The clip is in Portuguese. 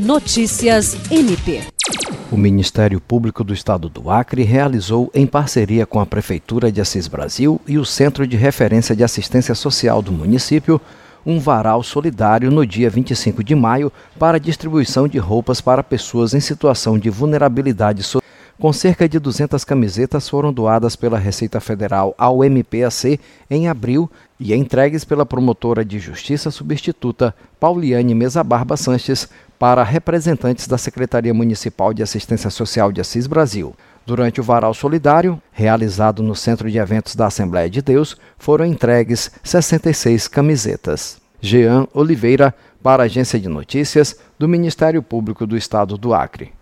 Notícias MP. O Ministério Público do Estado do Acre realizou, em parceria com a Prefeitura de Assis Brasil e o Centro de Referência de Assistência Social do município, um varal solidário no dia 25 de maio para distribuição de roupas para pessoas em situação de vulnerabilidade social. Com cerca de 200 camisetas foram doadas pela Receita Federal ao MPAC em abril e entregues pela promotora de justiça substituta Pauliane Mesa Barba Sanches para representantes da Secretaria Municipal de Assistência Social de Assis Brasil. Durante o Varal Solidário, realizado no Centro de Eventos da Assembleia de Deus, foram entregues 66 camisetas. Jean Oliveira, para a Agência de Notícias do Ministério Público do Estado do Acre.